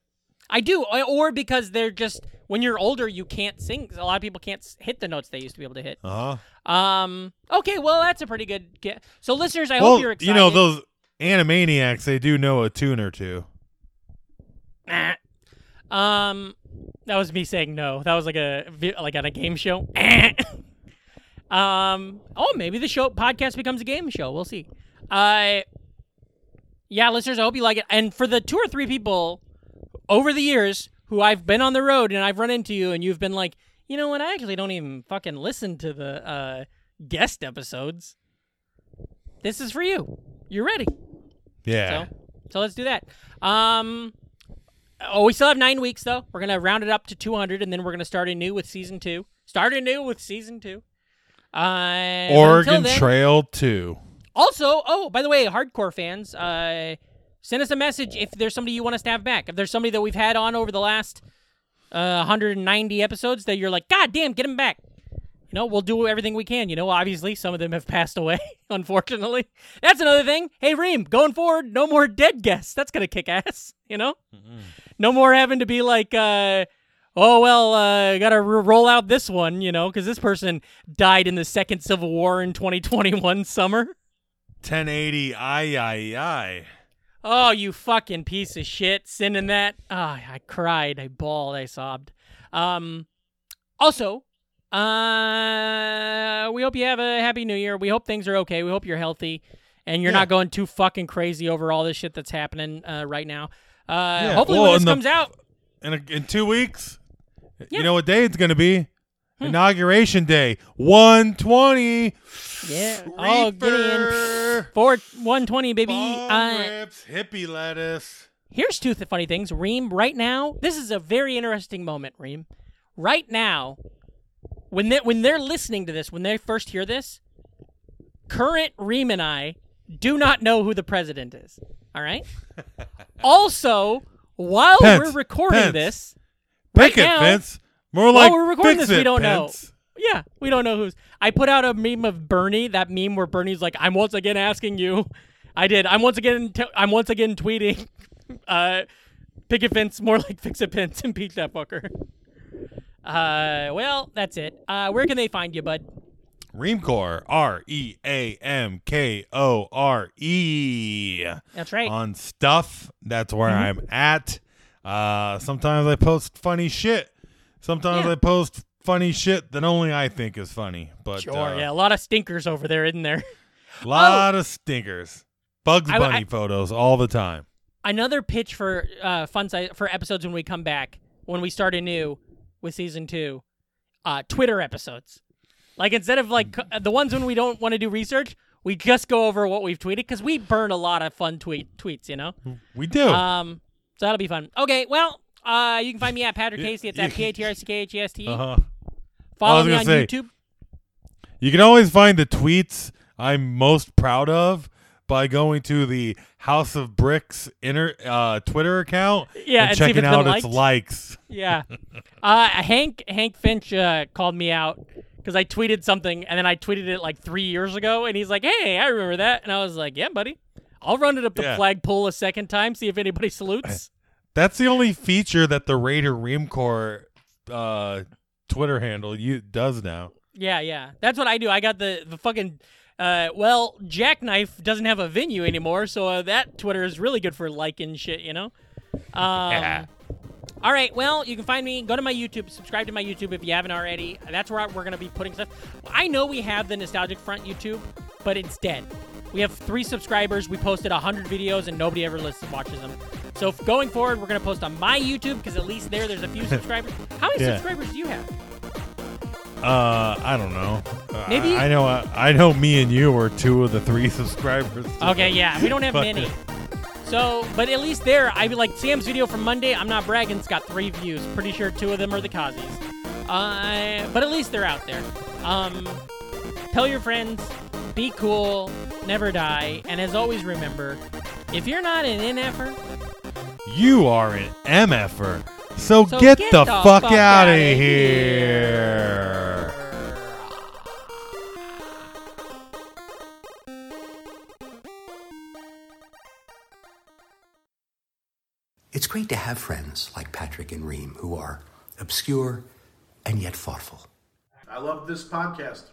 I do, or- or because they're just when you're older, you can't sing. A lot of people can't hit the notes they used to be able to hit. Uh huh. Um. Okay. Well, that's a pretty good get. So, listeners, I Well, hope you're excited. you know those Animaniacs, they do know a tune or two. Nah. Um, that was me saying no. That was like a like on a game show. um. Oh, maybe the show podcast becomes a game show. We'll see. Uh. Yeah, listeners, I hope you like it. And for the two or three people over the years who I've been on the road and I've run into you, and you've been like, you know what? I actually don't even fucking listen to the uh, guest episodes. This is for you. You're ready. Yeah. So, so let's do that. Um, oh, we still have nine weeks though. We're gonna round it up to 200, and then we're gonna start anew with season two. Start anew with season two. Uh, but Oregon until then- Trail 2. Also, oh, by the way, hardcore fans, uh, send us a message if there's somebody you want us to have back. If there's somebody that we've had on over the last uh, 190 episodes that you're like, God damn, get him back. You know, we'll do everything we can. You know, obviously, some of them have passed away, unfortunately. That's another thing. Hey, Ream, going forward, no more dead guests. That's going to kick ass, you know? No more having to be like, uh, oh, well, uh, got to r- roll out this one, you know, because this person died in the second Civil War in 2021 summer. 1080 I I I. Oh, you fucking piece of shit! Sending that. Oh, I cried. I bawled. I sobbed. Um. Also, uh, we hope you have a happy New Year. We hope things are okay. We hope you're healthy, and you're Yeah. not going too fucking crazy over all this shit that's happening uh, right now. Uh, Yeah, hopefully, well, when this the- comes out, In, a, in two weeks, Yeah. Hmm. you know what day it's going to be? Inauguration Day. 120. yeah. Oh, get in. Reefer. Four one twenty, baby. Bong Uh, rips. Hippie lettuce. Here's two th- funny things. Ream, right now, this is a very interesting moment, Ream. Right now, when they when they're listening to this, when they first hear this, current Ream and I do not know who the president is. All right. also, while Pence. we're recording Pence. this, right Pick it, now, Vince. More while like we're recording fix this, we don't Pence. yeah, we don't know who's. I put out a meme of Bernie, that meme where Bernie's like, "I'm once again asking you." I did. I'm once again. T- I'm once again tweeting. Uh, picket fence, more like fix a fence, impeach that fucker. Uh, well, that's it. Uh, where can they find you, bud? Reamkore. R E A M K O R E. That's right. On stuff. That's where Mm-hmm. I'm at. Uh, sometimes I post funny shit. Sometimes Yeah. I post funny shit that only I think is funny. But sure. uh, yeah, a lot of stinkers over there, isn't there? A lot of stinkers. Bugs Bunny I- photos all the time. Another pitch for uh, fun site for episodes when we come back when we start anew with season two. Uh, Twitter episodes. Like instead of like the ones when we don't want to do research, we just go over what we've tweeted because we burn a lot of fun tweet tweets. You know. We do. Um, so that'll be fun. Okay, well, uh, you can find me at Patrick Hastie. It's at P A T R C K H E S T. uh-huh. Follow me on say- YouTube. You can always find the tweets I'm most proud of by going to the House of Bricks inter uh, Twitter account Yeah, and and see if checking it's out its liked. likes. Yeah. Uh, Hank Hank Finch uh, called me out because I tweeted something and then I tweeted it like three years ago, and he's like, "Hey, I remember that," and I was like, "Yeah, buddy." I'll run it up the Yeah. flagpole a second time, see if anybody salutes. That's the only feature that the Raider Reamkore uh, Twitter handle you does now. Yeah, yeah. That's what I do. I got the the fucking. Uh, well, Jackknife doesn't have a venue anymore, so uh, that Twitter is really good for liking shit, you know. Um, Yeah. All right. Well, you can find me. Go to my YouTube. Subscribe to my YouTube if you haven't already. That's where we're gonna be putting stuff. I know we have the Nostalgic Front YouTube, but it's dead. We have three subscribers. We posted hundred videos, and nobody ever listens, watches them. So going forward, we're gonna post on my YouTube because at least there, there's a few subscribers. How many Yeah. subscribers do you have? Uh, I don't know. Maybe- I, I know. Uh, I know. Me and you are two of the three subscribers. Okay, yeah, we don't have many. So, but at least there, I like Sam's video from Monday. I'm not bragging; it's got three views. Pretty sure two of them are the Kazi's. Uh, but at least they're out there. Um, tell your friends, be cool, never die, and as always, remember, if you're not an NFer, You are an MFer. So, so get, get the, the fuck, fuck out of outta here. It's great to have friends like Patrick and Ream who are obscure and yet thoughtful. I love this podcast.